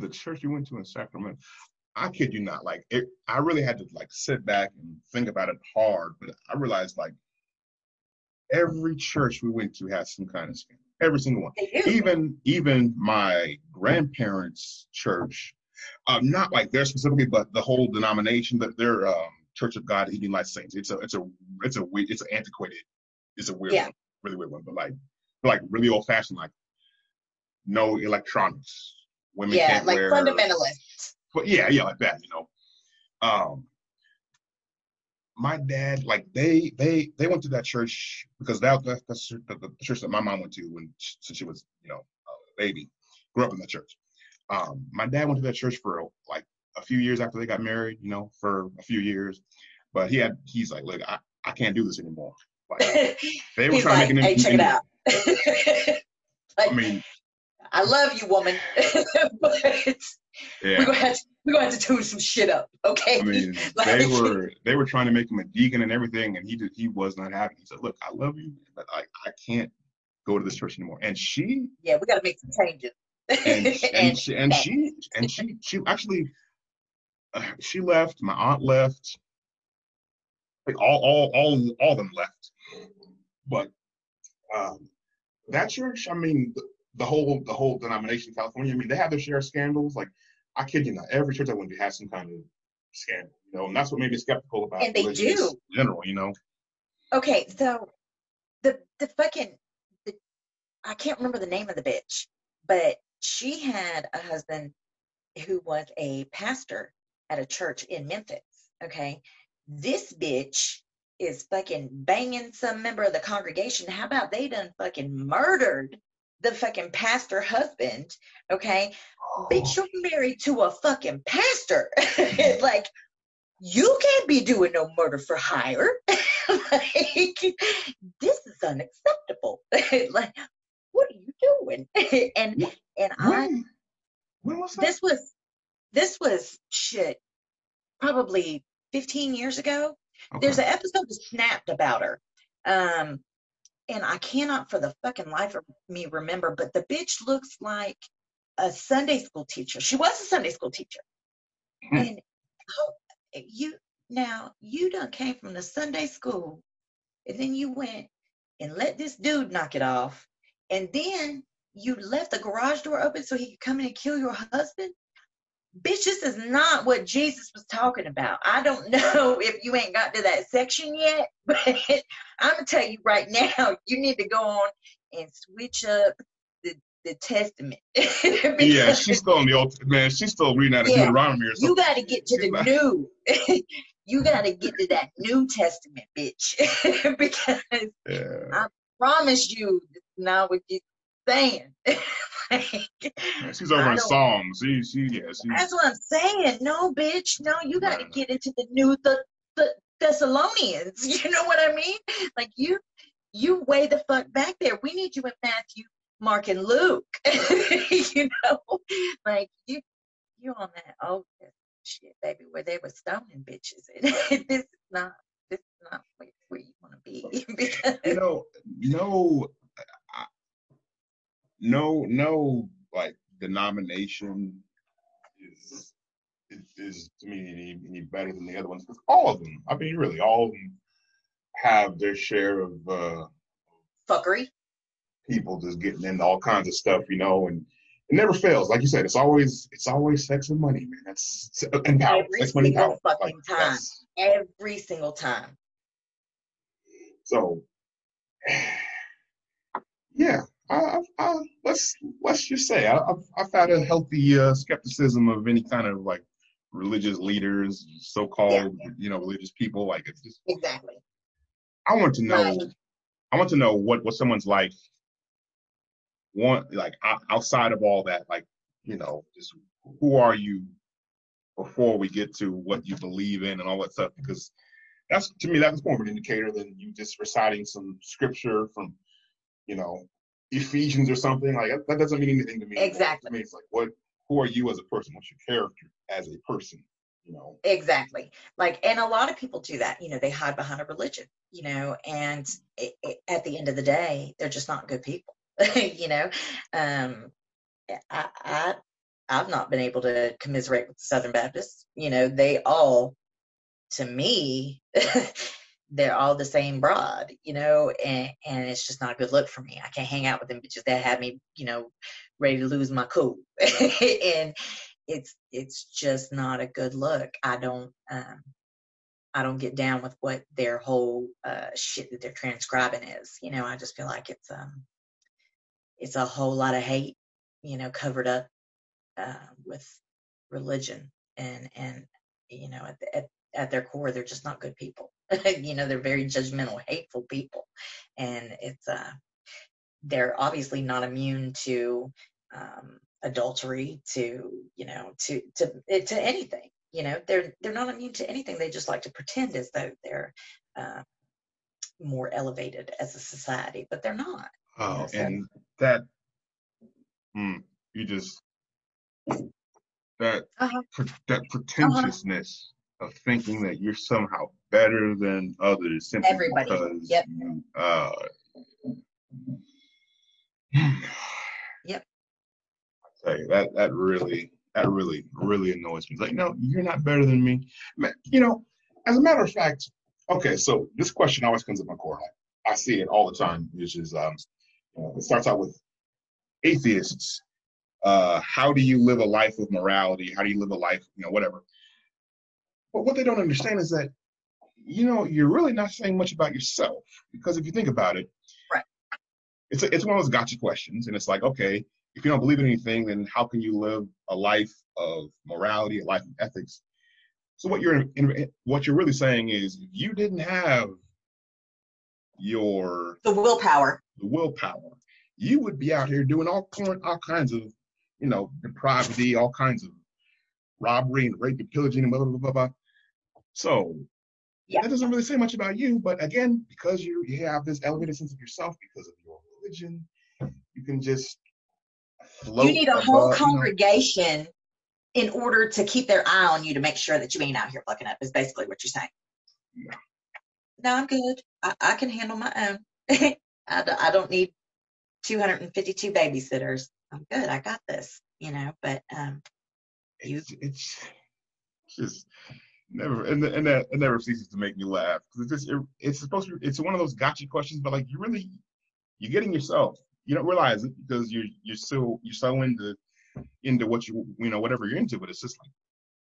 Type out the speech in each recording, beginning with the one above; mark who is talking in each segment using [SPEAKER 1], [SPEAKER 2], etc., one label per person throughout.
[SPEAKER 1] the church you went to in Sacramento, I kid you not, like it, I really had to like sit back and think about it hard. But I realized like every church we went to had some kind of scandal. Every single one. Even even my grandparents' church, um, not like they're specifically, but the whole denomination, that their um, Church of God Healing Light Saints. It's a it's a it's a it's an antiquated, it's a weird yeah. one, really weird one, but like like really old fashioned, like no electronics.
[SPEAKER 2] Women yeah, like wear, fundamentalists.
[SPEAKER 1] But yeah, yeah, like that, you know. Um, my dad, like they they they went to that church because that that's the, the, church that my mom went to when since she was you know a baby, grew up in that church. Um, my dad went to that church for like a few years after they got married, you know, for a few years, but he had he's like, look, I, I can't do this anymore.
[SPEAKER 2] Like, they were trying like, to make it. Hey, check it out. like, I mean, I love you, woman, but yeah. we're gonna have to we're gonna have to tune some shit up, okay?
[SPEAKER 1] I mean, like, they were they were trying to make him a deacon and everything, and he did, he was not happy. He said, "Look, I love you, but I I can't go to this church anymore." And she,
[SPEAKER 2] yeah, we got to make some changes.
[SPEAKER 1] and, and, and, she, and she and she she actually uh, she left. My aunt left. Like all all all all of them left. But um, that church, I mean, the, whole the whole denomination, California. I mean, they have their share of scandals. Like I kid you not, every church I went to has some kind of scandal, you know, and that's what made me skeptical about
[SPEAKER 2] and they do.
[SPEAKER 1] in general, you know.
[SPEAKER 2] Okay, so the the fucking the, I can't remember the name of the bitch, but she had a husband who was a pastor at a church in Memphis. Okay, this bitch is fucking banging some member of the congregation. How about they done fucking murdered the fucking pastor husband, okay? Oh. Bitch, you're married to a fucking pastor. like, you can't be doing no murder for hire. like, this is unacceptable. like, what are you doing? and and I
[SPEAKER 1] when was
[SPEAKER 2] this was this was shit probably 15 years ago. Okay. There's an episode of Snapped about her. Um, and I cannot for the fucking life of me remember, but the bitch looks like a Sunday school teacher. She was a Sunday school teacher. Hmm. And oh, you now you done came from the Sunday school, and then you went and let this dude knock it off, and then you left the garage door open so he could come in and kill your husband bitch, this is not what Jesus was talking about. I don't know if you ain't got to that section yet, but I'm gonna tell you right now, you need to go on and switch up the, the testament.
[SPEAKER 1] yeah, she's still in the old man, she's still reading out of yeah, Deuteronomy or something.
[SPEAKER 2] You gotta get to the new. you gotta get to that New Testament, bitch. because yeah. I promise you, not what saying.
[SPEAKER 1] like, she's over in Psalms. She, she, yeah, she,
[SPEAKER 2] That's what I'm saying. No, bitch. No, you got to get into the new the, the Thessalonians. You know what I mean? Like you, you way the fuck back there. We need you in Matthew, Mark, and Luke. you know, like you, you on that old shit, baby, where they were stoning bitches. this is not. This is not where, where you want to be.
[SPEAKER 1] because, you know, no no no like denomination is is, is to me any, any better than the other ones because all of them i mean really all of them have their share of uh
[SPEAKER 2] fuckery.
[SPEAKER 1] people just getting into all kinds of stuff you know and it never fails. Like you said it's always it's always sex and money man. That's and power every sex money power.
[SPEAKER 2] Fucking like, time every single time.
[SPEAKER 1] So yeah I, I, let's let's just say I, have I've had a healthy uh, skepticism of any kind of like religious leaders, so-called yeah. you know religious people. Like it's just
[SPEAKER 2] exactly.
[SPEAKER 1] I want to know. Right. I want to know what what someone's life want like outside of all that. Like you know, just who are you before we get to what you believe in and all that stuff because that's to me that's more of an indicator than you just reciting some scripture from you know Ephesians or something. Like that doesn't mean anything to me.
[SPEAKER 2] Exactly.
[SPEAKER 1] To me, it's like what who are you as a person? What's your character as a person? You know.
[SPEAKER 2] Exactly. Like, and a lot of people do that. You know, they hide behind a religion. You know, and it, it, at the end of the day, they're just not good people. you know, um, I, I I've not been able to commiserate with the Southern Baptists. You know, they all, to me, they're all the same broad, you know, and, and it's just not a good look for me. I can't hang out with them bitches that have me, you know, ready to lose my cool. and it's it's just not a good look. I don't um I don't get down with what their whole uh shit that they're transcribing is. You know, I just feel like it's um it's a whole lot of hate, you know, covered up uh, with religion and and you know at, the, at at their core they're just not good people you know they're very judgmental hateful people and it's uh they're obviously not immune to um adultery to you know to to eh, to anything you know they're they're not immune to anything they just like to pretend as though they're uh, more elevated as a society but they're not
[SPEAKER 1] oh you know, so. and that hmm, you just that uh-huh. pre- that uh-huh. pretentiousness. Of thinking that you're somehow better than others simply
[SPEAKER 2] Everybody.
[SPEAKER 1] because
[SPEAKER 2] yep.
[SPEAKER 1] you, uh,
[SPEAKER 2] yep.
[SPEAKER 1] I tell you that that really that really really annoys me. It's like, no, you're not better than me. You know, as a matter of fact, okay. So this question always comes up my core. I, I see it all the time, which is um, you know, it starts out with atheists uh, how do you live a life of morality? How do you live a life, you know, whatever. But what they don't understand is that, you know, you're really not saying much about yourself because if you think about it,
[SPEAKER 2] right.
[SPEAKER 1] it's a, it's one of those gotcha questions, and it's like, okay, if you don't believe in anything, then how can you live a life of morality, a life of ethics? So what you're in, what you're really saying is, if you didn't have your
[SPEAKER 2] the willpower,
[SPEAKER 1] the willpower, you would be out here doing all all kinds of you know, depravity, all kinds of robbery and rape and pillaging and blah, blah, blah, blah. So yeah. that doesn't really say much about you, but again, because you, you have this elevated sense of yourself because of your religion, you can just
[SPEAKER 2] You need a whole congregation you know. in order to keep their eye on you to make sure that you ain't out here fucking up, is basically what you're saying. Yeah. No, I'm good. I, I can handle my own. I, I don't need 252 babysitters. I'm good. I got this, you know, but um
[SPEAKER 1] you it's, it's just never and, and that it never ceases to make me laugh because it's just it, it's supposed to be, it's one of those gotcha questions but like you really you're getting yourself you don't realize it because you're you're so you're so into into what you you know whatever you're into but it's just like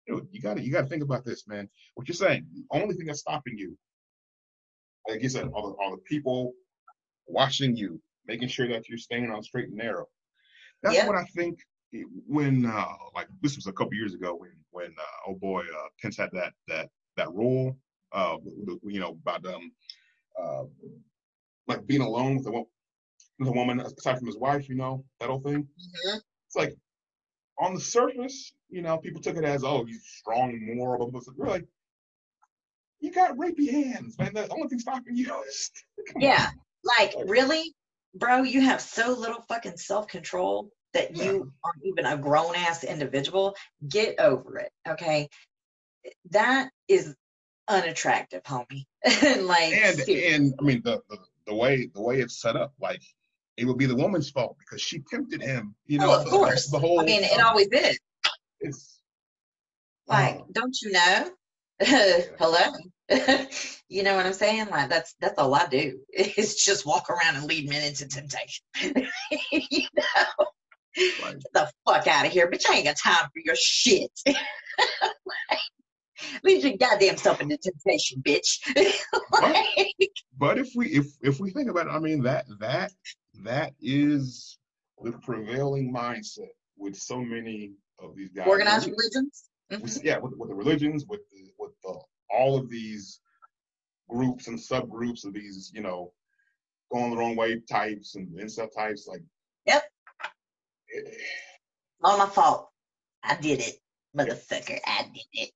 [SPEAKER 1] dude, you gotta you gotta think about this man what you're saying the only thing that's stopping you like you said all the, all the people watching you making sure that you're staying on straight and narrow that's yeah. what I think when uh like this was a couple years ago when when uh, oh boy uh Pence had that that that rule uh you know about um uh like being alone with a, with a woman aside from his wife you know that whole thing. Mm-hmm. it's like on the surface you know people took it as oh he's strong moral but we're like you got rapey hands man. The only thing stopping you is
[SPEAKER 2] yeah. Like really? Bro, you have so little fucking self control that you aren't even a grown ass individual. Get over it, okay? That is unattractive, homie. like,
[SPEAKER 1] and and I mean the, the the way the way it's set up, like it would be the woman's fault because she tempted him. You know,
[SPEAKER 2] oh, of course.
[SPEAKER 1] The, whole.
[SPEAKER 2] I mean, it always is.
[SPEAKER 1] It's
[SPEAKER 2] like, uh, don't you know? Hello. you know what I'm saying? Like that's that's all I do is just walk around and lead men into temptation. you know? Right. Get the fuck out of here, bitch! I ain't got time for your shit. Leave your goddamn self into temptation, bitch.
[SPEAKER 1] like, but, but if we if if we think about it, I mean that that that is the prevailing mindset with so many of these guys.
[SPEAKER 2] Organized religions. Mm-hmm.
[SPEAKER 1] Yeah, with, with the religions, with the, with the all of these groups and subgroups of these, you know, going the wrong way types and incel types. Like,
[SPEAKER 2] yep. All my fault. I did it, motherfucker. I did it.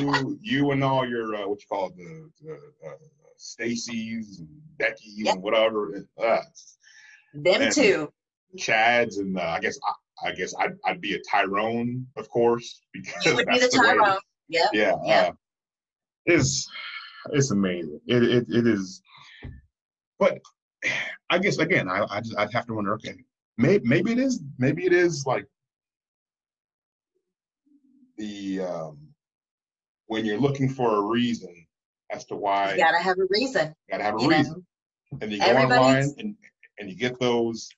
[SPEAKER 1] you, you and all your uh, what you call the, the uh, Stacy's and Becky's yep. and whatever. Uh,
[SPEAKER 2] Them and too.
[SPEAKER 1] Chads and uh, I guess I, I guess I'd, I'd be a Tyrone, of course,
[SPEAKER 2] because you would be the Tyrone. Yeah.
[SPEAKER 1] Yeah. Uh, it's it's amazing. It, it it is. But I guess again, I I just I'd have to wonder. Okay, maybe maybe it is maybe it is like the um, when you're looking for a reason as to why
[SPEAKER 2] You gotta have a reason.
[SPEAKER 1] you gotta have a
[SPEAKER 2] You know,
[SPEAKER 1] reason, and you go online and and you get those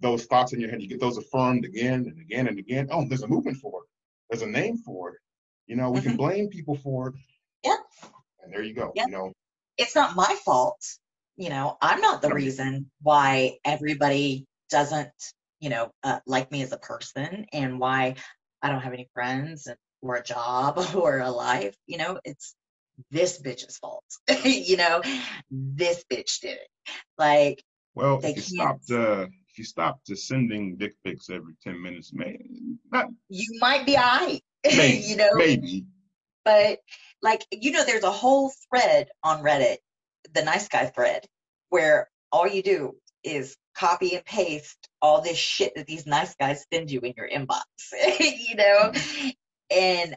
[SPEAKER 1] those thoughts in your head. You get those affirmed again and again and again. Oh, there's a movement for it. There's a name for it. You know, we can blame people for it.
[SPEAKER 2] Mm-hmm. Yep.
[SPEAKER 1] And there you go.
[SPEAKER 2] Yep.
[SPEAKER 1] You know,
[SPEAKER 2] it's not my fault. You know, I'm not the reason why everybody doesn't, you know, uh, like me as a person and why I don't have any friends or a job or a life. You know, it's this bitch's fault. you know, this bitch did it. Like,
[SPEAKER 1] well,
[SPEAKER 2] They
[SPEAKER 1] if you
[SPEAKER 2] can't.
[SPEAKER 1] stopped uh, if you stopped just sending dick pics every ten minutes, man, not
[SPEAKER 2] you might be I,
[SPEAKER 1] Maybe.
[SPEAKER 2] you know,
[SPEAKER 1] maybe.
[SPEAKER 2] but like you know there's a whole thread on reddit the nice guy thread where all you do is copy and paste all this shit that these nice guys send you in your inbox you know? Mm-hmm. And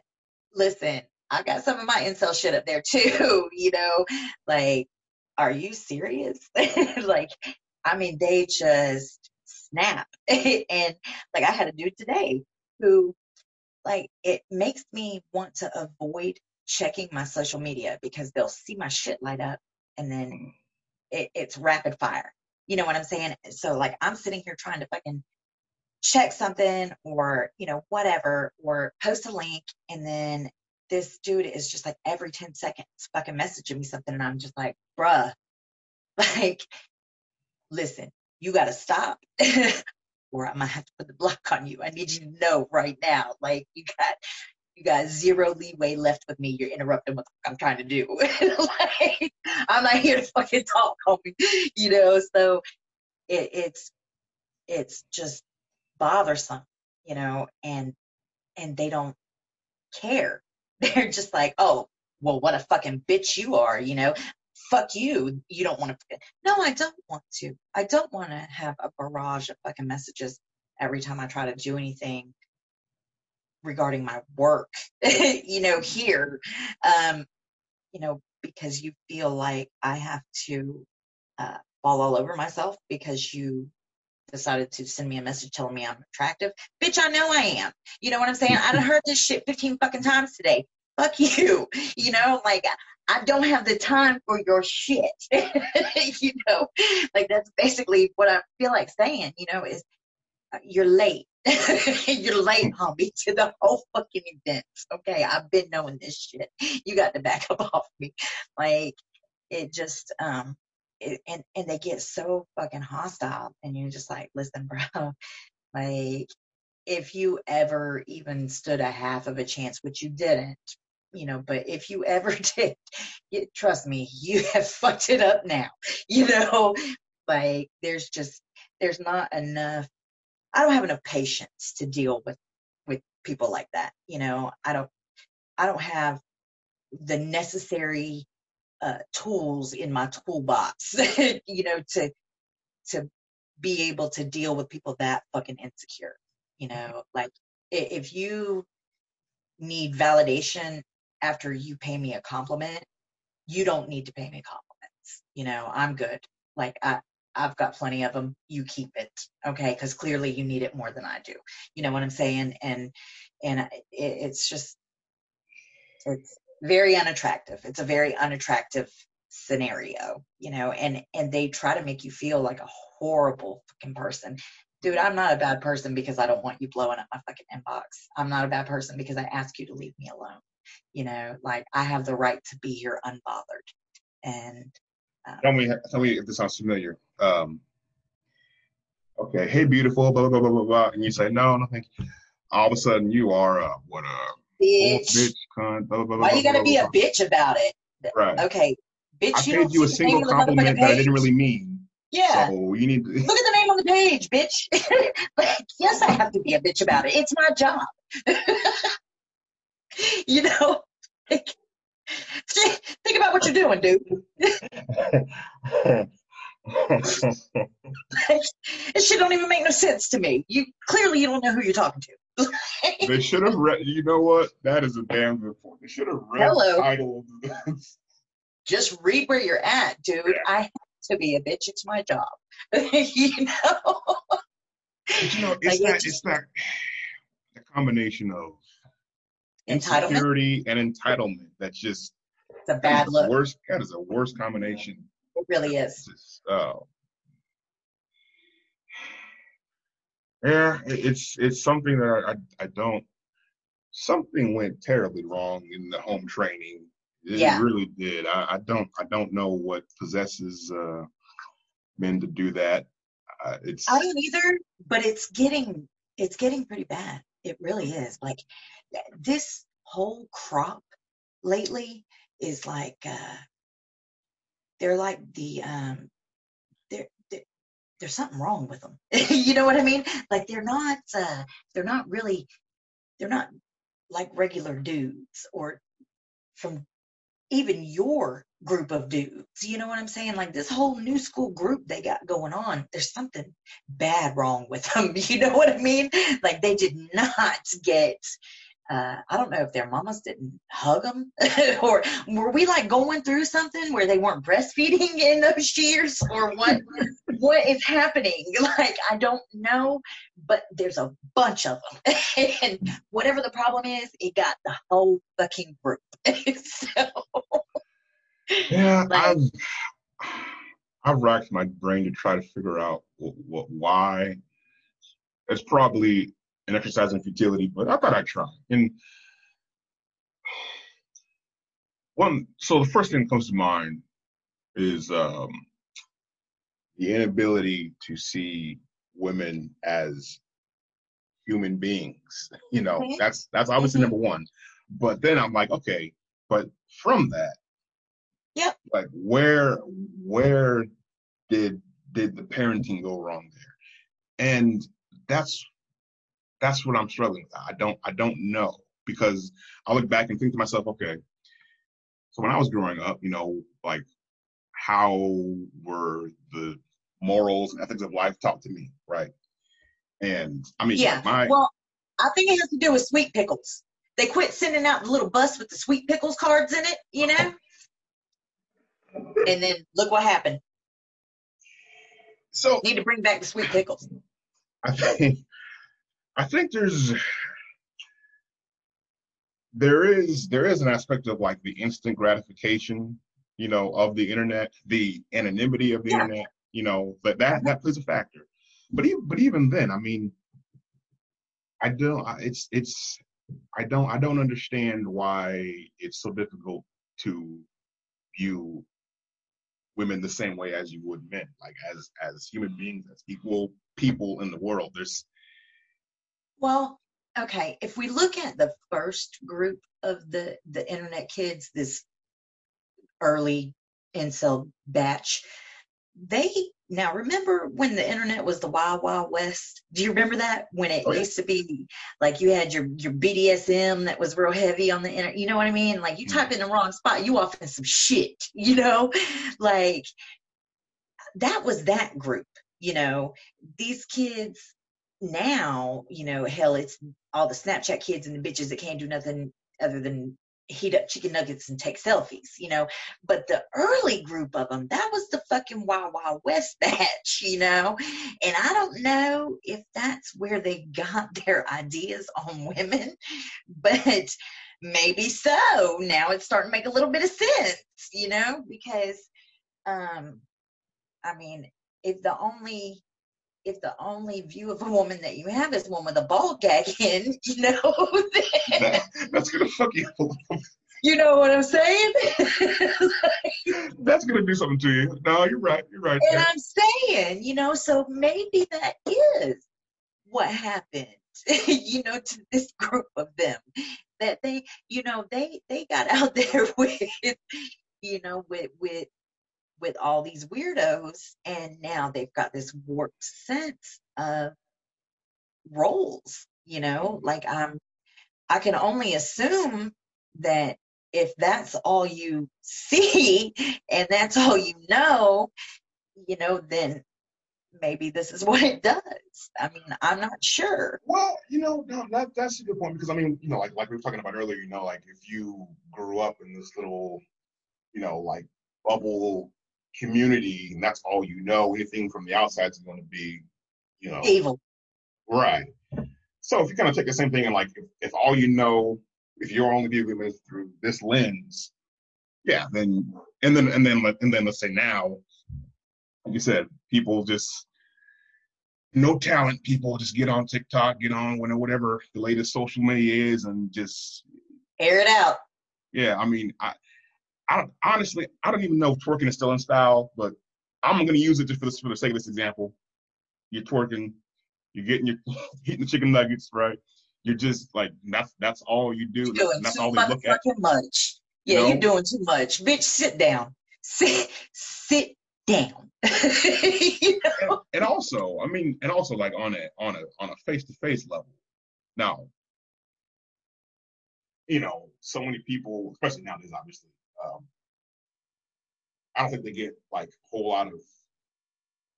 [SPEAKER 2] listen i got some of my incel shit up there too you know? Like are you serious? Like i mean they just snap. And like i had a dude today who like it makes me want to avoid checking my social media because they'll see my shit light up and then mm. it, it's rapid fire. You know what I'm saying? So like I'm sitting here trying to fucking check something or you know whatever or post a link and then this dude is just like every 10 seconds fucking messaging me something and I'm just like bruh like listen you gotta stop or I'm gonna have to put the block on you. I need you to know right now. Like you got you got zero leeway left with me. You're interrupting what I'm trying to do. like, I'm not here to fucking talk, homie. You know, so it, it's it's just bothersome, you know, and and they don't care. They're just like, oh, well, what a fucking bitch you are, you know. Fuck you. You don't want to. No, I don't want to. I don't want to have a barrage of fucking messages every time I try to do anything regarding my work, you know, here, um, you know, because you feel like I have to uh, fall all over myself because you decided to send me a message telling me I'm attractive. Bitch, I know I am. You know what I'm saying? I done heard this shit 15 fucking times today. Fuck you. You know, like I don't have the time for your shit. you know, like that's basically what I feel like saying, you know, is you're late. you're late, homie, to the whole fucking event. Okay, I've been knowing this shit. You got to back up off me. Like it just um it, and and they get so fucking hostile and you're just like, listen, bro, like if you ever even stood a half of a chance, which you didn't, you know, but if you ever did, you, trust me, you have fucked it up now. You know, like there's just there's not enough I don't have enough patience to deal with with people like that. You know, I don't I don't have the necessary uh, tools in my toolbox. you know, to to be able to deal with people that fucking insecure. You know, like if you need validation after you pay me a compliment, you don't need to pay me compliments. You know, I'm good. Like I I've got plenty of them. You keep it, okay? Because clearly you need it more than I do. You know what I'm saying? And and it, it's just it's very unattractive. It's a very unattractive scenario, you know. And and they try to make you feel like a horrible fucking person. Dude, I'm not a bad person because I don't want you blowing up my fucking inbox. I'm not a bad person because I ask you to leave me alone. You know, like I have the right to be here unbothered. And
[SPEAKER 1] Tell me, um, tell me if this sounds familiar. Um, okay, hey, beautiful, blah, blah, blah, blah, blah, blah. And you say, no, no, thank you. All of a sudden, you are, uh, what, a
[SPEAKER 2] bitch,
[SPEAKER 1] bitch, cunt, blah, blah, blah,
[SPEAKER 2] why
[SPEAKER 1] blah,
[SPEAKER 2] you gotta
[SPEAKER 1] blah,
[SPEAKER 2] be a
[SPEAKER 1] blah,
[SPEAKER 2] bitch about it?
[SPEAKER 1] Right.
[SPEAKER 2] Okay, bitch,
[SPEAKER 1] I
[SPEAKER 2] you don't
[SPEAKER 1] paid you a
[SPEAKER 2] see
[SPEAKER 1] single
[SPEAKER 2] of the motherfucking
[SPEAKER 1] compliment that I didn't really mean.
[SPEAKER 2] Yeah.
[SPEAKER 1] So you need to.
[SPEAKER 2] Look at the name on the page, bitch. like, yes, I have to be a bitch about it. It's my job. you know? Think about what you're doing, dude. This should don't even make no sense to me. You clearly you don't know who you're talking to.
[SPEAKER 1] they should have read. You know what? That is a damn good point. They should have read
[SPEAKER 2] Hello.
[SPEAKER 1] the title.
[SPEAKER 2] Just read where you're at, dude. I have to be a bitch. It's my job. you know?
[SPEAKER 1] But you know, it's
[SPEAKER 2] Like,
[SPEAKER 1] that.
[SPEAKER 2] it's
[SPEAKER 1] It's that. The combination of
[SPEAKER 2] Entitlement.
[SPEAKER 1] insecurity and entitlement. That's just
[SPEAKER 2] It's a bad
[SPEAKER 1] the
[SPEAKER 2] look.
[SPEAKER 1] worst. That is a worst combination.
[SPEAKER 2] It really is.
[SPEAKER 1] Yeah, it's it's something that I, I I don't. Something went terribly wrong in the home training. It
[SPEAKER 2] Yeah.
[SPEAKER 1] really did. I, I don't I don't know what possesses uh, men to do that. Uh, it's
[SPEAKER 2] I don't either, but it's getting it's getting pretty bad. It really is. Like this whole crop lately is like uh they're like the um there's something wrong with them. you know what I mean? Like they're not uh they're not really they're not like regular dudes or from even your group of dudes. You know what I'm saying? Like this whole new school group they got going on, there's something bad wrong with them. You know what I mean? Like they did not get. Uh, I don't know if their mamas didn't hug them, or were we like going through something where they weren't breastfeeding in those years, or what? what is happening? Like I don't know, but there's a bunch of them, and whatever the problem is, it got the whole fucking group. so
[SPEAKER 1] yeah.
[SPEAKER 2] like-
[SPEAKER 1] I've I've racked my brain to try to figure out what, what why. It's probably an exercise in futility, but I thought I'd try. And one, so the first thing that comes to mind is um, the inability to see women as human beings. You know,
[SPEAKER 2] Mhm.
[SPEAKER 1] that's that's obviously number one. But then I'm like, okay, but from that,
[SPEAKER 2] Yep.
[SPEAKER 1] like where where did did the parenting go wrong there? And that's that's what I'm struggling with. I don't I don't know because I look back and think to myself, okay, so when I was growing up, you know, like how were the morals and ethics of life taught to me, right? And I mean,
[SPEAKER 2] Yeah.
[SPEAKER 1] my
[SPEAKER 2] Well, I think it has to do with sweet pickles. They quit sending out the little bus with the sweet pickles cards in it, you know? And then look what happened.
[SPEAKER 1] so
[SPEAKER 2] Need to bring back the sweet pickles.
[SPEAKER 1] I think I think there's there is there is an aspect of like the instant gratification, you know, of the internet, the anonymity of the
[SPEAKER 2] Yeah.
[SPEAKER 1] internet, you know, but that mm-hmm. that plays a factor. But even but even then, I mean, I don't. I, it's it's I don't I don't understand why it's so difficult to view women the same way as you would men, like as as human beings, as equal people in the world. There's
[SPEAKER 2] Well, okay, if we look at the first group of the the internet kids, this early incel batch, they now remember when the internet was the wild wild west? Do you remember that? When it
[SPEAKER 1] Oh, yeah.
[SPEAKER 2] used to be like you had your your bdsm that was real heavy on the internet you know what i mean? Like you
[SPEAKER 1] Mhm.
[SPEAKER 2] type in the wrong spot you off in some shit you know? Like that was that group you know? These kids now you know hell it's all the snapchat kids and the bitches that can't do nothing other than heat up chicken nuggets and take selfies you know? But the early group of them that was the fucking wild wild west batch you know? And i don't know if that's where they got their ideas on women but maybe so. Now it's starting to make a little bit of sense you know? Because um i mean if the only if the only view of a woman that you have is one with a ball gag in, you know,
[SPEAKER 1] that, that's gonna fuck you. up.
[SPEAKER 2] you know what I'm saying?
[SPEAKER 1] that's gonna do something to you. No, you're right. You're right.
[SPEAKER 2] and I'm saying, you know, so maybe that is what happened, you know, to this group of them. That they, you know, they they got out there with, you know, with with with all these weirdos, and now they've got this warped sense of roles. You know, mm-hmm. like I'm, I can only assume that if that's all you see and that's all you know, you know, then maybe this is what it does. I mean, I'm not sure.
[SPEAKER 1] Well, you know, no, that that's a good point because I mean, you know, like like we were talking about earlier, you know, like if you grew up in this little, you know, like bubble community and that's all you know, anything from the outside is going to be, you know,
[SPEAKER 2] Evil.
[SPEAKER 1] right. So if you kind of take the same thing and like if, if all you know if you're only viewing it through this lens, yeah, then and then and then and then let's say now, like you said, people just no talent people just get on TikTok, get on whatever the latest social media is, and just
[SPEAKER 2] air it out.
[SPEAKER 1] Yeah, I mean, I, I don't honestly, I don't even know if twerking is still in style, but I'm going to use it just for the, for the sake of this example. You're twerking, you're getting your eating the chicken nuggets, right? You're just like that's that's all you do. That's
[SPEAKER 2] too
[SPEAKER 1] all they look at.
[SPEAKER 2] much. Yeah, you know? you're doing too much, bitch. Sit down. Sit sit down.
[SPEAKER 1] you know? and, and also, I mean, and also like on a on a on a face to face level. Now, you know, so many people, especially nowadays, obviously, um, I don't think they get like a whole lot of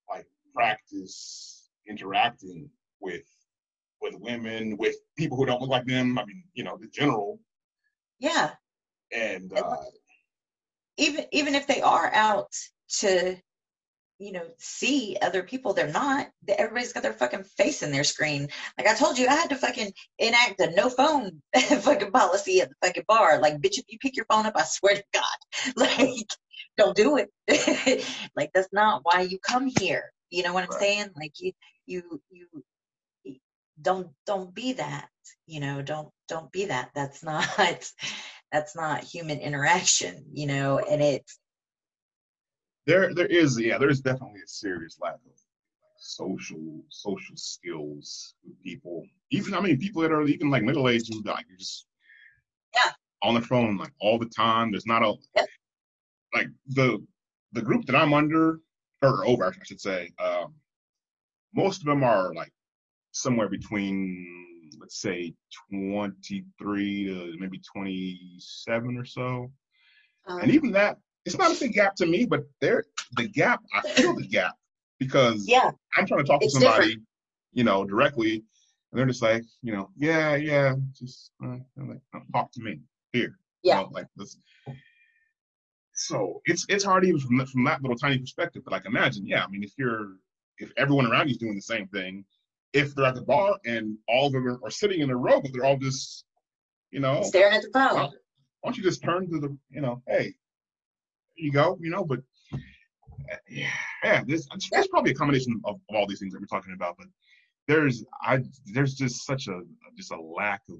[SPEAKER 1] like practice interacting with with women, with people who don't look like them. I mean, you know, the general.
[SPEAKER 2] Yeah.
[SPEAKER 1] And uh,
[SPEAKER 2] even even if they are out to, you know, see other people, they're not. Everybody's got their fucking face in their screen. Like I told you, I had to fucking enact a no phone fucking policy at the fucking bar. Like, bitch, if you pick your phone up, I swear to God, like, don't do it. like that's not why you come here. You know what I'm right. saying? Like you, you, you don't don't be that you know don't don't be that that's not that's not human interaction you know and it's
[SPEAKER 1] there there is yeah there's definitely a serious lack of social social skills with people even i mean people that are even like middle aged who like you're just
[SPEAKER 2] yeah
[SPEAKER 1] on the phone like all the time there's not a yep. like the the group that i'm under or over i should say um most of them are like somewhere between let's say 23 to maybe 27 or so. Um, and even that, it's not a big gap to me, but there the gap, I feel the gap because
[SPEAKER 2] yeah,
[SPEAKER 1] I'm trying to talk to somebody, different. you know, directly, and they're just like, you know, yeah, yeah, just uh, like, talk to me here.
[SPEAKER 2] Yeah,
[SPEAKER 1] you know, like this. So it's it's hard even from from that little tiny perspective. But like, imagine, yeah, I mean, if you're if everyone around you is doing the same thing, if they're at the bar and all of them are, are sitting in a row, but they're all just, you know,
[SPEAKER 2] staring at the phone. Why,
[SPEAKER 1] don't you just turn to the, you know, hey, you go, you know, but yeah, yeah this there's probably a combination of, of all these things that we're talking about, but there's I there's just such a just a lack of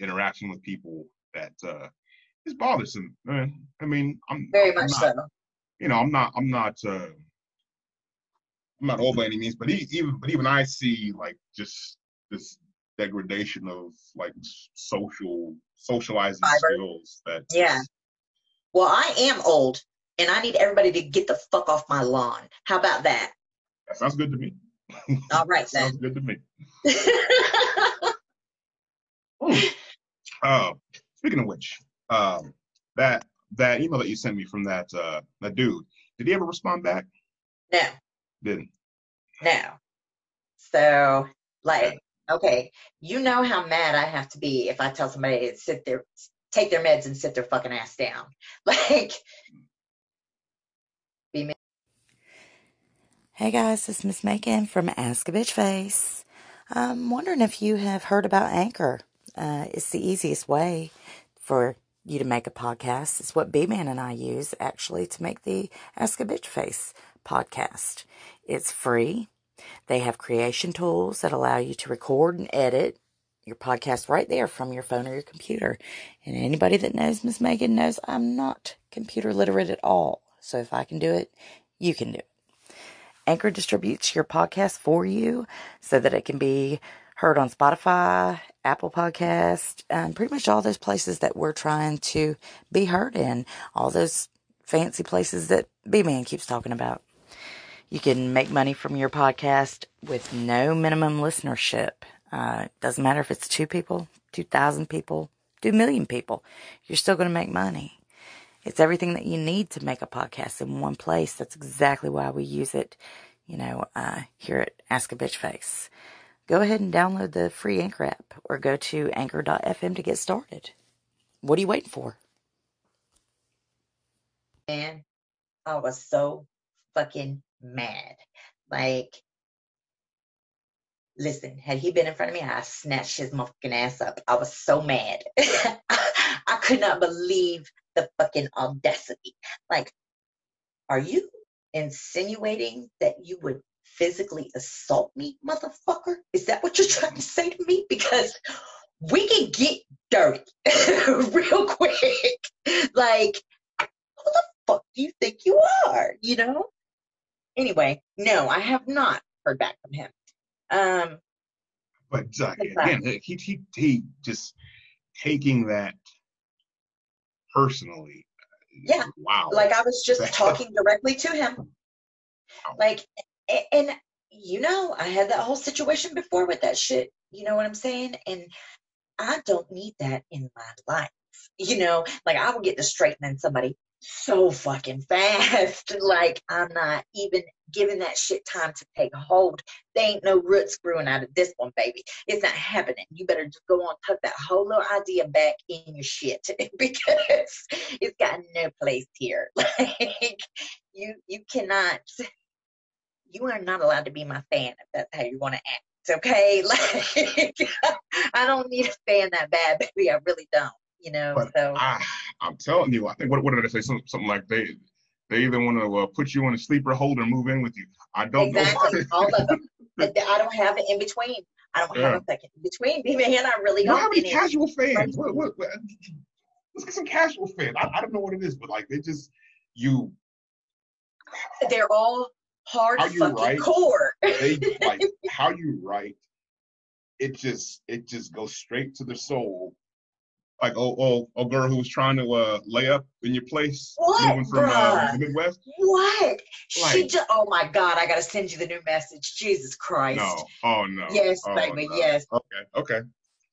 [SPEAKER 1] interaction with people that uh is bothersome. I mean, I'm
[SPEAKER 2] very
[SPEAKER 1] I'm
[SPEAKER 2] much
[SPEAKER 1] not,
[SPEAKER 2] so.
[SPEAKER 1] You know, I'm not I'm not uh I'm not old by any means, but he, even but even I see like just this degradation of like social socializing Fiber. skills that
[SPEAKER 2] yeah. Well, I am old, and I need everybody to get the fuck off my lawn. How about that?
[SPEAKER 1] That sounds good to me.
[SPEAKER 2] All right, then.
[SPEAKER 1] Sounds good to me. uh, speaking of which, um, that that email that you sent me from that uh, that dude, did he ever respond back?
[SPEAKER 2] No.
[SPEAKER 1] Didn't.
[SPEAKER 2] No. So, like, okay, you know how mad I have to be if I tell somebody to sit there, take their meds and sit their fucking ass down. Like, be.
[SPEAKER 3] Hey guys, it's Miss Macon from Ask a Bitch Face. I'm wondering if you have heard about Anchor. Uh, it's the easiest way for you to make a podcast. It's what B Man and I use actually to make the Ask a Bitch Face podcast. It's free. They have creation tools that allow you to record and edit your podcast right there from your phone or your computer. And anybody that knows Miss Megan knows I'm not computer literate at all. So if I can do it, you can do it. Anchor distributes your podcast for you so that it can be heard on Spotify, Apple Podcast, and pretty much all those places that we're trying to be heard in. All those fancy places that B Man keeps talking about. You can make money from your podcast with no minimum listenership. Uh, doesn't matter if it's two people, 2,000 people, 2 million people. You're still going to make money. It's everything that you need to make a podcast in one place. That's exactly why we use it, you know, uh, here at Ask a Bitch Face. Go ahead and download the free Anchor app or go to anchor.fm to get started. What are you waiting for?
[SPEAKER 2] Man, I was so fucking mad. Like, Listen, had he been in front of me, I snatched his motherfucking ass up. I was so mad. I could not believe the fucking audacity. Like, are you insinuating that you would physically assault me, motherfucker? Is that what you're trying to say to me? Because we can get dirty real quick. Like, who the fuck do you think you are? You know? Anyway, no, I have not heard back from him. Um,
[SPEAKER 1] but uh, again, he, he he just taking that personally.
[SPEAKER 2] Yeah.
[SPEAKER 1] Wow.
[SPEAKER 2] Like I was just talking directly to him. Wow. Like, and you know, I had that whole situation before with that shit. You know what I'm saying? And I don't need that in my life. You know, like I will get to straightening somebody so fucking fast. like I'm not even giving that shit time to take hold. There ain't no roots growing out of this one, baby. It's not happening. You better just go on, tuck that whole little idea back in your shit because it's got no place here. Like you, you cannot. You are not allowed to be my fan if that's how you want to act. Okay, like I don't need a fan that bad, baby. I really don't you know. But so I,
[SPEAKER 1] I'm telling you, I think what, what did I say? Something, something like they they either want to uh, put you in a sleeper hold or move in with you. I don't
[SPEAKER 2] exactly. know. All of them. I don't have it in between. I don't yeah. have a second in between. Man, I really don't.
[SPEAKER 1] How many casual fans? What, what, what, let's get some casual fans. I, I don't know what it is, but like they just you.
[SPEAKER 2] They're all hard how fucking write, core.
[SPEAKER 1] they like how you write. It just it just goes straight to the soul like oh oh a girl who was trying to uh, lay up in your place
[SPEAKER 2] what, moving from uh,
[SPEAKER 1] the Midwest?
[SPEAKER 2] What? Like, she just oh my god, I gotta send you the new message. Jesus Christ.
[SPEAKER 1] No. Oh no.
[SPEAKER 2] Yes, oh, baby, no. yes.
[SPEAKER 1] Okay, okay.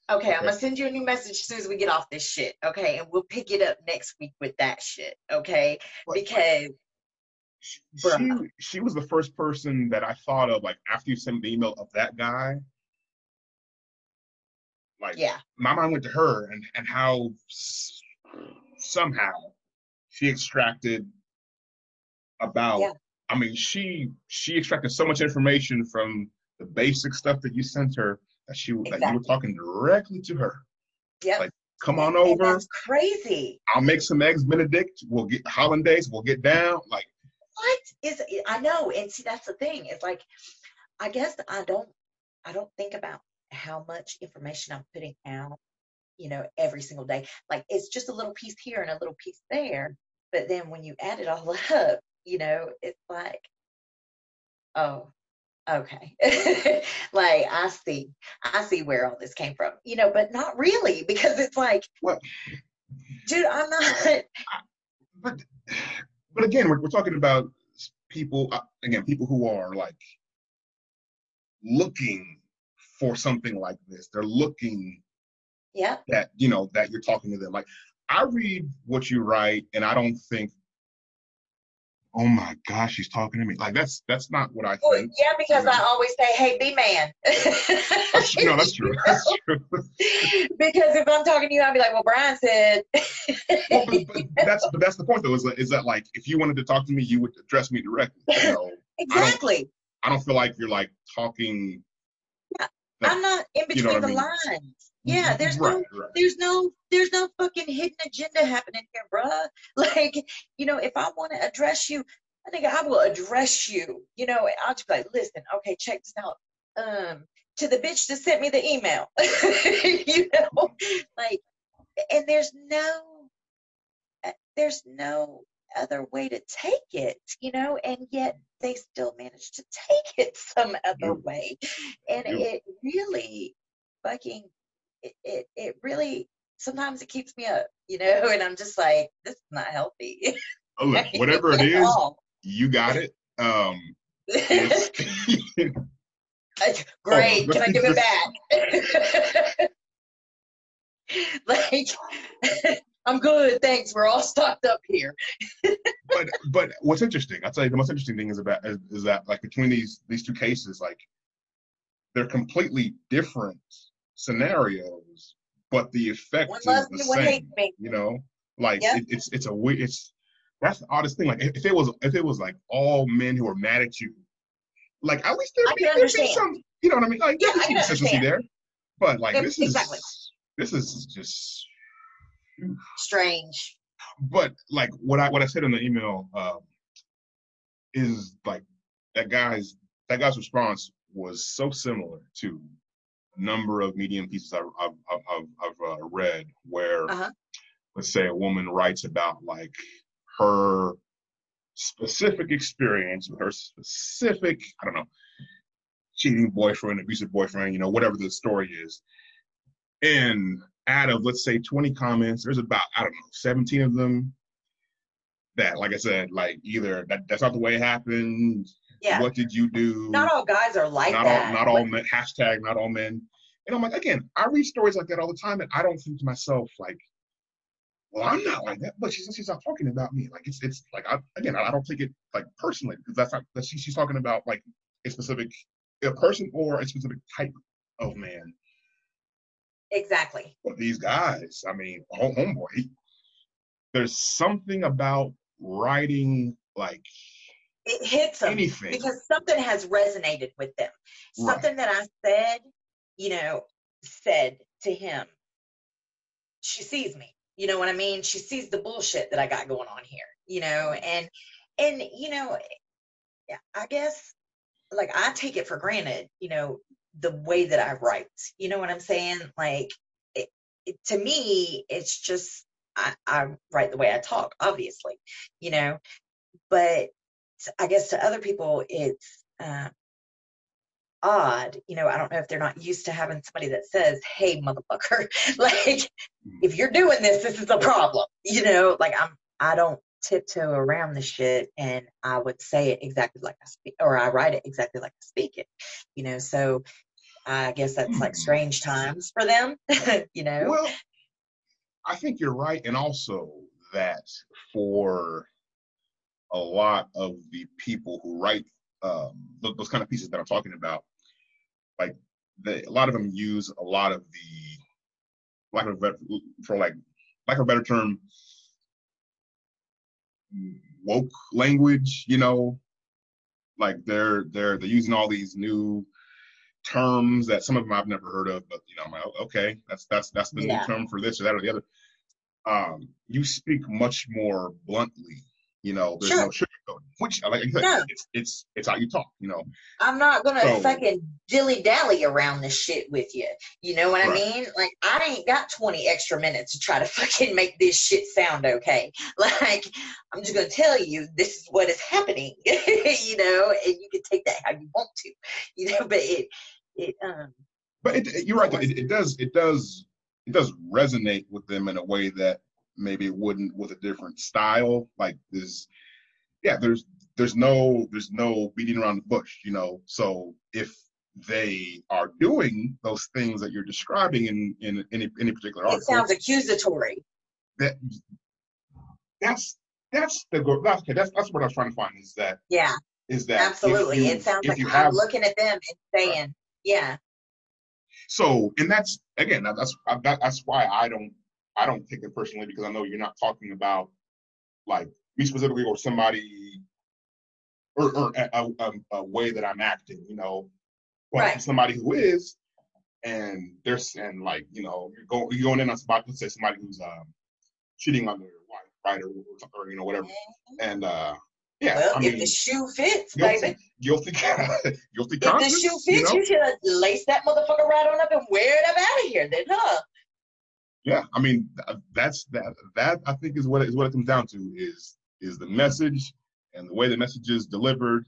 [SPEAKER 2] Okay, okay, I'm gonna send you a new message as soon as we get off this shit. Okay, and we'll pick it up next week with that shit. Okay, what, because
[SPEAKER 1] she, she she was the first person that I thought of like after you sent me the email of that guy. Like,
[SPEAKER 2] yeah,
[SPEAKER 1] my mind went to her and and how s- somehow she extracted about. Yeah. I mean, she she extracted so much information from the basic stuff that you sent her that she exactly. that you were talking directly to her.
[SPEAKER 2] Yeah.
[SPEAKER 1] Like, come on over.
[SPEAKER 2] That's crazy.
[SPEAKER 1] I'll make some eggs Benedict. We'll get hollandaise. We'll get down. Like
[SPEAKER 2] what is? I know, and see that's the thing. It's like I guess I don't I don't think about how much information I'm putting out, you know, every single day. Like it's just a little piece here and a little piece there. But then when you add it all up, you know, it's like, oh, okay. like I see, I see where all this came from, you know, but not really because it's like,
[SPEAKER 1] what?
[SPEAKER 2] dude, I'm not.
[SPEAKER 1] But, but again, we're, we're talking about people, uh, again, people who are like looking for something like this. They're looking
[SPEAKER 2] yeah
[SPEAKER 1] that you know that you're talking to them. Like I read what you write and I don't think oh my gosh, she's talking to me. Like that's that's not what I well, think.
[SPEAKER 2] Yeah, because you know? I always say, "Hey, B Man."
[SPEAKER 1] that's, no, that's true. That's true.
[SPEAKER 2] because if I'm talking to you, I'd be like, "Well, Brian said."
[SPEAKER 1] well, but, but that's but that's the point, though. Is that, is that like if you wanted to talk to me, you would address me directly. You know?
[SPEAKER 2] exactly.
[SPEAKER 1] I don't, I don't feel like you're like talking
[SPEAKER 2] I'm not in between you know the I mean? lines. Yeah, mm-hmm. there's right, no, right. there's no, there's no fucking hidden agenda happening here, bruh. Like, you know, if I want to address you, I think I will address you. You know, I'll just be like, listen, okay, check this out. Um, to the bitch that sent me the email. you know, like, and there's no, uh, there's no other way to take it, you know, and yet they still manage to take it some other way. And it really fucking, it, it, it really, sometimes it keeps me up, you know, and I'm just like, this is not healthy.
[SPEAKER 1] Oh, look, whatever it is, you got it. Um,
[SPEAKER 2] Great. Can I give it back? like I'm good, thanks. We're all stocked up here.
[SPEAKER 1] but but what's interesting, I'll tell you the most interesting thing is about is, is, that like between these these two cases, like they're completely different scenarios, but the effect one is the same. You know, like yep. it, it's it's a it's that's the oddest thing. Like if, it was if it was like all men who are mad at you, like at least there'd be, there'd be some You know what I mean? Like,
[SPEAKER 2] Yeah,
[SPEAKER 1] there's some consistency there. But like,
[SPEAKER 2] Yep,
[SPEAKER 1] this is
[SPEAKER 2] exactly.
[SPEAKER 1] this is just.
[SPEAKER 2] Strange.
[SPEAKER 1] But like what I what I said in the email um, is like that guy's that guy's response was so similar to a number of medium pieces I've I've, I've, I've uh, read where
[SPEAKER 2] Uh-huh.
[SPEAKER 1] let's say a woman writes about like her specific experience with her specific I don't know cheating boyfriend, abusive boyfriend, you know, whatever the story is. And out of let's say 20 comments, there's about, I don't know, 17 of them that, like I said, like either that, that's not the way it happened.
[SPEAKER 2] Yeah.
[SPEAKER 1] What did you do?
[SPEAKER 2] Not all guys are like
[SPEAKER 1] not
[SPEAKER 2] that.
[SPEAKER 1] all not all men hashtag not all men. And I'm like, again, I read stories like that all the time, and I don't think to myself like, well, I'm not like that, but she's she's not talking about me. Like it's it's like I, again, I don't take it like personally because that's not that she, she's talking about like a specific a person or a specific type of man.
[SPEAKER 2] Exactly.
[SPEAKER 1] But these guys, I mean, home, homeboy, there's something about writing like
[SPEAKER 2] It hits them
[SPEAKER 1] anything.
[SPEAKER 2] because something has resonated with them.
[SPEAKER 1] Right.
[SPEAKER 2] Something that I said, you know, said to him. She sees me. You know what I mean? She sees the bullshit that I got going on here, you know, and and you know, yeah, I guess like I take it for granted, you know, the way that I write. You know what I'm saying? Like it, it, to me, it's just I, I write the way I talk, obviously, you know, but I guess to other people it's uh, odd. You know, I don't know if they're not used to having somebody that says, "Hey, motherfucker," like if you're doing this, this is a problem. You know, like I'm I don't tiptoe around the shit and I would say it exactly like I speak or I write it exactly like I speak it. You know, so I guess that's like strange times for them, you know.
[SPEAKER 1] Well, I think you're right, and also that for a lot of the people who write um, those, kind of pieces that I'm talking about, like the, a lot of them use a lot of the lack of a better, for like lack of a better term woke language. You know, like they're they're they're using all these new terms that some of them I've never heard of, but you know, I'm like, "Oh, okay, that's that's that's the
[SPEAKER 2] Yeah.
[SPEAKER 1] new term for this or that or the other. Um, you speak much more bluntly. You know, there's no sugarcoating, which like said,
[SPEAKER 2] No.
[SPEAKER 1] it's it's it's how you talk. You know,
[SPEAKER 2] I'm not gonna
[SPEAKER 1] So-
[SPEAKER 2] fucking dilly dally around this shit with you. You know what I mean? Like I ain't got 20 extra minutes to try to fucking make this shit sound okay. Like I'm just gonna tell you this is what is happening. you know, and you can take that how you want to. You know, but it it um
[SPEAKER 1] but it, you're right. Though. It, it does it does it does resonate with them in a way that maybe it wouldn't with a different style. Like there's yeah, there's there's no there's no beating around the bush. You know, so if they are doing those things that you're describing in in any any particular article, it
[SPEAKER 2] sounds accusatory.
[SPEAKER 1] that that's that's the go- that's okay. That's that's what I was trying to find is that
[SPEAKER 2] Yeah,
[SPEAKER 1] is that
[SPEAKER 2] absolutely.
[SPEAKER 1] you-
[SPEAKER 2] it sounds like
[SPEAKER 1] you
[SPEAKER 2] I'm looking at them and saying, Yeah,
[SPEAKER 1] so and that's again that's that, that's why I don't I don't take it personally because I know you're not talking about like me specifically or somebody or, or a, a, a- way that I'm acting, you know, but
[SPEAKER 2] Right.
[SPEAKER 1] somebody who is and they're and like you know you're going you're going in on somebody let's say somebody who's um cheating on their wife right or, or, or you know whatever and uh yeah
[SPEAKER 2] well,
[SPEAKER 1] I
[SPEAKER 2] if
[SPEAKER 1] mean
[SPEAKER 2] the shoe fits,
[SPEAKER 1] guilty
[SPEAKER 2] baby.
[SPEAKER 1] guilty guilty
[SPEAKER 2] If the
[SPEAKER 1] conscience
[SPEAKER 2] shoe
[SPEAKER 1] you
[SPEAKER 2] fits,
[SPEAKER 1] know?
[SPEAKER 2] you should lace that motherfucker right on up and wear it up out of here, then, huh?
[SPEAKER 1] Yeah, I mean that's that. That I think is what it, is what it comes down to is is the message and the way the message is delivered.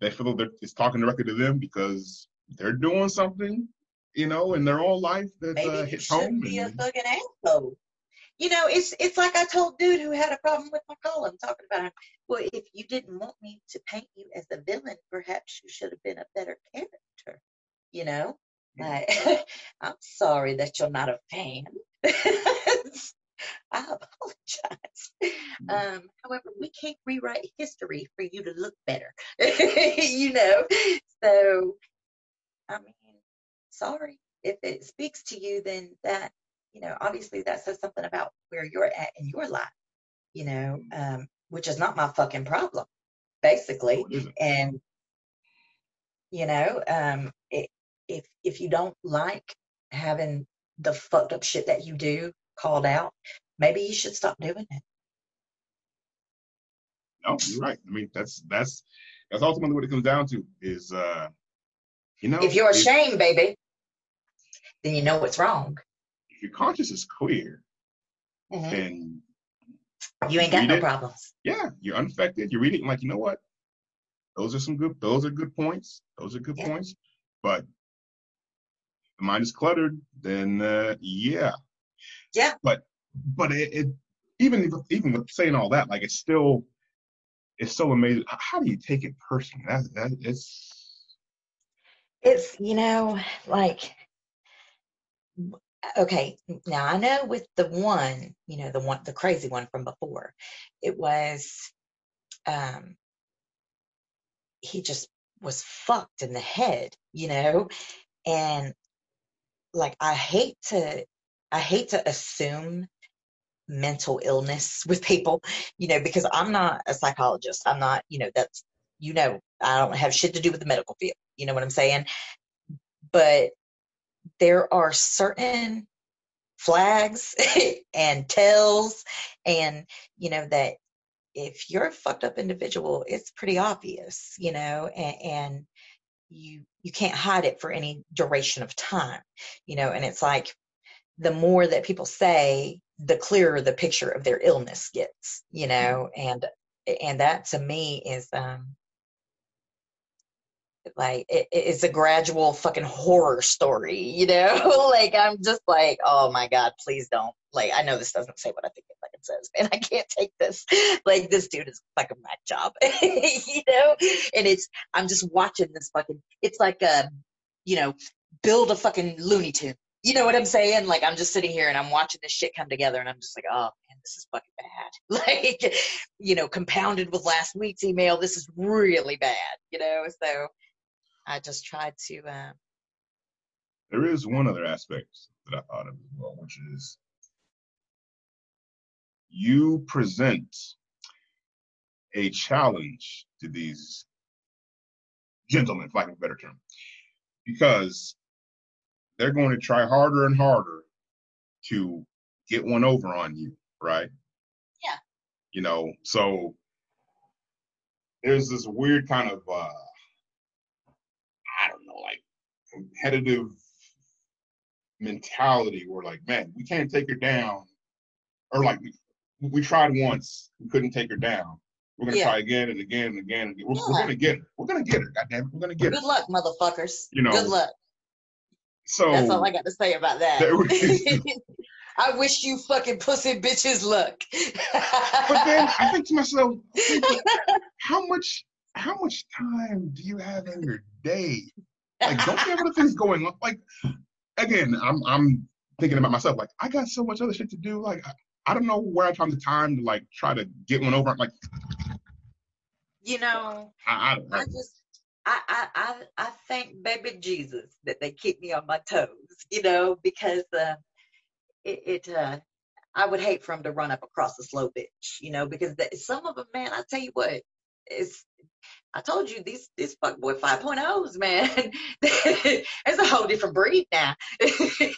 [SPEAKER 1] They feel that it's talking directly to them because they're doing something, you know, in their own life that uh, hits home.
[SPEAKER 2] be a fucking asshole. You know, it's it's like I told dude who had a problem with my column talking about him. Well, if you didn't want me to paint you as a villain, perhaps you should have been a better character. You know, like I'm sorry that you're not a fan. I apologize. Um, however, we can't rewrite history for you to look better. you know, so I mean, sorry if it speaks to you, then that you know, obviously that says something about where you're at in your life. You know, um, which is not my fucking problem, basically. And You know, um, it, if if you don't like having the fucked up shit that you do called out, maybe you should stop doing it.
[SPEAKER 1] No, you're right. I mean, that's that's that's ultimately what it comes down to. Is uh, you know,
[SPEAKER 2] If you're
[SPEAKER 1] if-
[SPEAKER 2] ashamed, baby, then you know what's wrong.
[SPEAKER 1] if your conscience is clear,
[SPEAKER 2] Mhm.
[SPEAKER 1] then
[SPEAKER 2] You ain't got no
[SPEAKER 1] it.
[SPEAKER 2] problems.
[SPEAKER 1] yeah, you're unaffected. You're reading like, you know what? Those are some good. Those are good points. Those are good
[SPEAKER 2] Yeah.
[SPEAKER 1] points. But the mind is cluttered. Then uh, yeah.
[SPEAKER 2] Yeah.
[SPEAKER 1] But but it, it even even with saying all that, like it's still it's so amazing. How do you take it personally? That, that it's
[SPEAKER 2] It's, you know, like, okay, now I know with the one, you know, the one, the crazy one from before, it was, um, he just was fucked in the head, you know, and like, I hate to, I hate to assume mental illness with people, you know, because I'm not a psychologist. I'm not, you know, that's, you know, I don't have shit to do with the medical field. You know what I'm saying? But there are certain flags and tells and you know that if you're a fucked up individual it's pretty obvious you know and, and you you can't hide it for any duration of time you know and it's like the more that people say the clearer the picture of their illness gets you know? And and that to me is um like it, it's a gradual fucking horror story you know? Like i'm just like oh my god please don't. Like i know this doesn't say what i think it fucking says and i can't take this. Like this dude is a fucking whack job you know? And it's i'm just watching this fucking it's like a you know build a fucking looney tune you know what i'm saying like i'm just sitting here and i'm watching this shit come together and i'm just like oh man this is fucking bad like you know compounded with last week's email this is really bad you know so I just tried to. Uh,
[SPEAKER 1] there is one other aspect that I thought of as well, which is you present a challenge to these gentlemen, for lack of a better term, because they're going to try harder and harder to get one over on you, right?
[SPEAKER 2] Yeah.
[SPEAKER 1] You know, so there's this weird kind of, uh, I don't know, like competitive mentality where, like, man, we can't take her down, or like we, we tried once, we couldn't take her down. We're gonna
[SPEAKER 2] Yeah.
[SPEAKER 1] try again So
[SPEAKER 2] That's all I got to say about that.
[SPEAKER 1] We-
[SPEAKER 2] I wish you fucking pussy bitches luck.
[SPEAKER 1] but then I think to myself, how much how much time do you have in your day? Like, don't you have other things going on? Like, again, I'm I'm thinking about myself. Like, I got so much other shit to do. Like, I, I don't know where I find the time to like try to get one over. Like,
[SPEAKER 2] you know,
[SPEAKER 1] I, I don't know.
[SPEAKER 2] I just. I, I, I, I thank baby Jesus that they keep me on my toes, you know, because uh, it, it uh, I would hate for him to run up across a slow bitch, you know, because the, some of them, man, I tell you what, it's. I told you these these fuckboy 5.0s, man. it's a whole different breed now,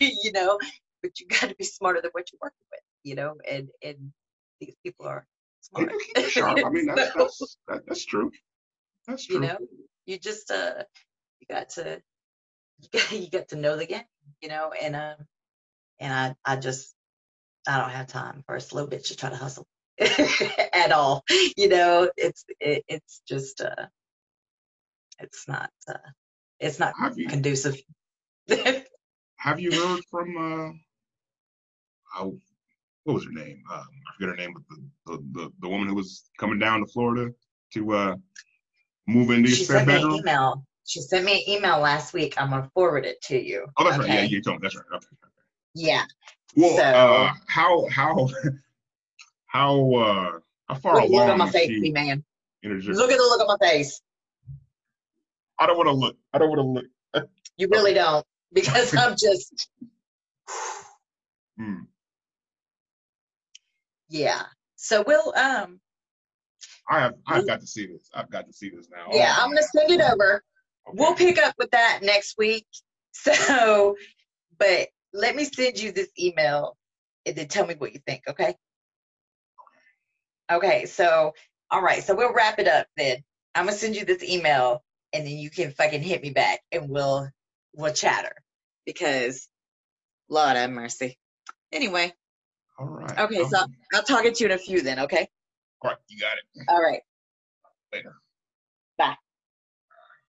[SPEAKER 2] you know. But you got to be smarter than what you're working with, you know. And and these people are smart.
[SPEAKER 1] sharp. I mean, that's that's that, that's true. That's
[SPEAKER 2] you
[SPEAKER 1] true.
[SPEAKER 2] know, you just uh, you got to you got, you got to know the game, you know. And um, and I I just I don't have time for a slow bitch to try to hustle at all. You know, it's it, it's just uh, it's not uh, it's not
[SPEAKER 1] Have you
[SPEAKER 2] conducive.
[SPEAKER 1] have you heard from uh, how, what was her name? Um, I forget her name, but the, the the the woman who was coming down to Florida to uh move into
[SPEAKER 2] she sent me an email. She sent me an email last week. I'm gonna forward it to you.
[SPEAKER 1] Oh, that's right. Yeah, you told me. That's right. Okay.
[SPEAKER 2] Yeah.
[SPEAKER 1] Well,
[SPEAKER 2] So-
[SPEAKER 1] uh, how how how uh how far
[SPEAKER 2] Look, look at my face,
[SPEAKER 1] she
[SPEAKER 2] man.
[SPEAKER 1] in?
[SPEAKER 2] Look at the look on my face.
[SPEAKER 1] I don't want to look. I don't want to look.
[SPEAKER 2] You really don't, because I'm just
[SPEAKER 1] Hmm.
[SPEAKER 2] yeah. So we'll um
[SPEAKER 1] I have I've got to see this. I've got to see this now.
[SPEAKER 2] yeah,
[SPEAKER 1] Oh,
[SPEAKER 2] I'm gonna send it over. we'll pick up with that next week. So, but let me send you this email and then tell me what you think, okay? Okay, so all right, so we'll wrap it up then. I'm gonna send you this email and then you can fucking hit me back and we'll we'll chatter because Lord have mercy. Anyway,
[SPEAKER 1] All right.
[SPEAKER 2] okay, so
[SPEAKER 1] Um,
[SPEAKER 2] I'll talk to you in a few then, okay?
[SPEAKER 1] All right, you got it.
[SPEAKER 2] All right.
[SPEAKER 1] Later.
[SPEAKER 2] Bye.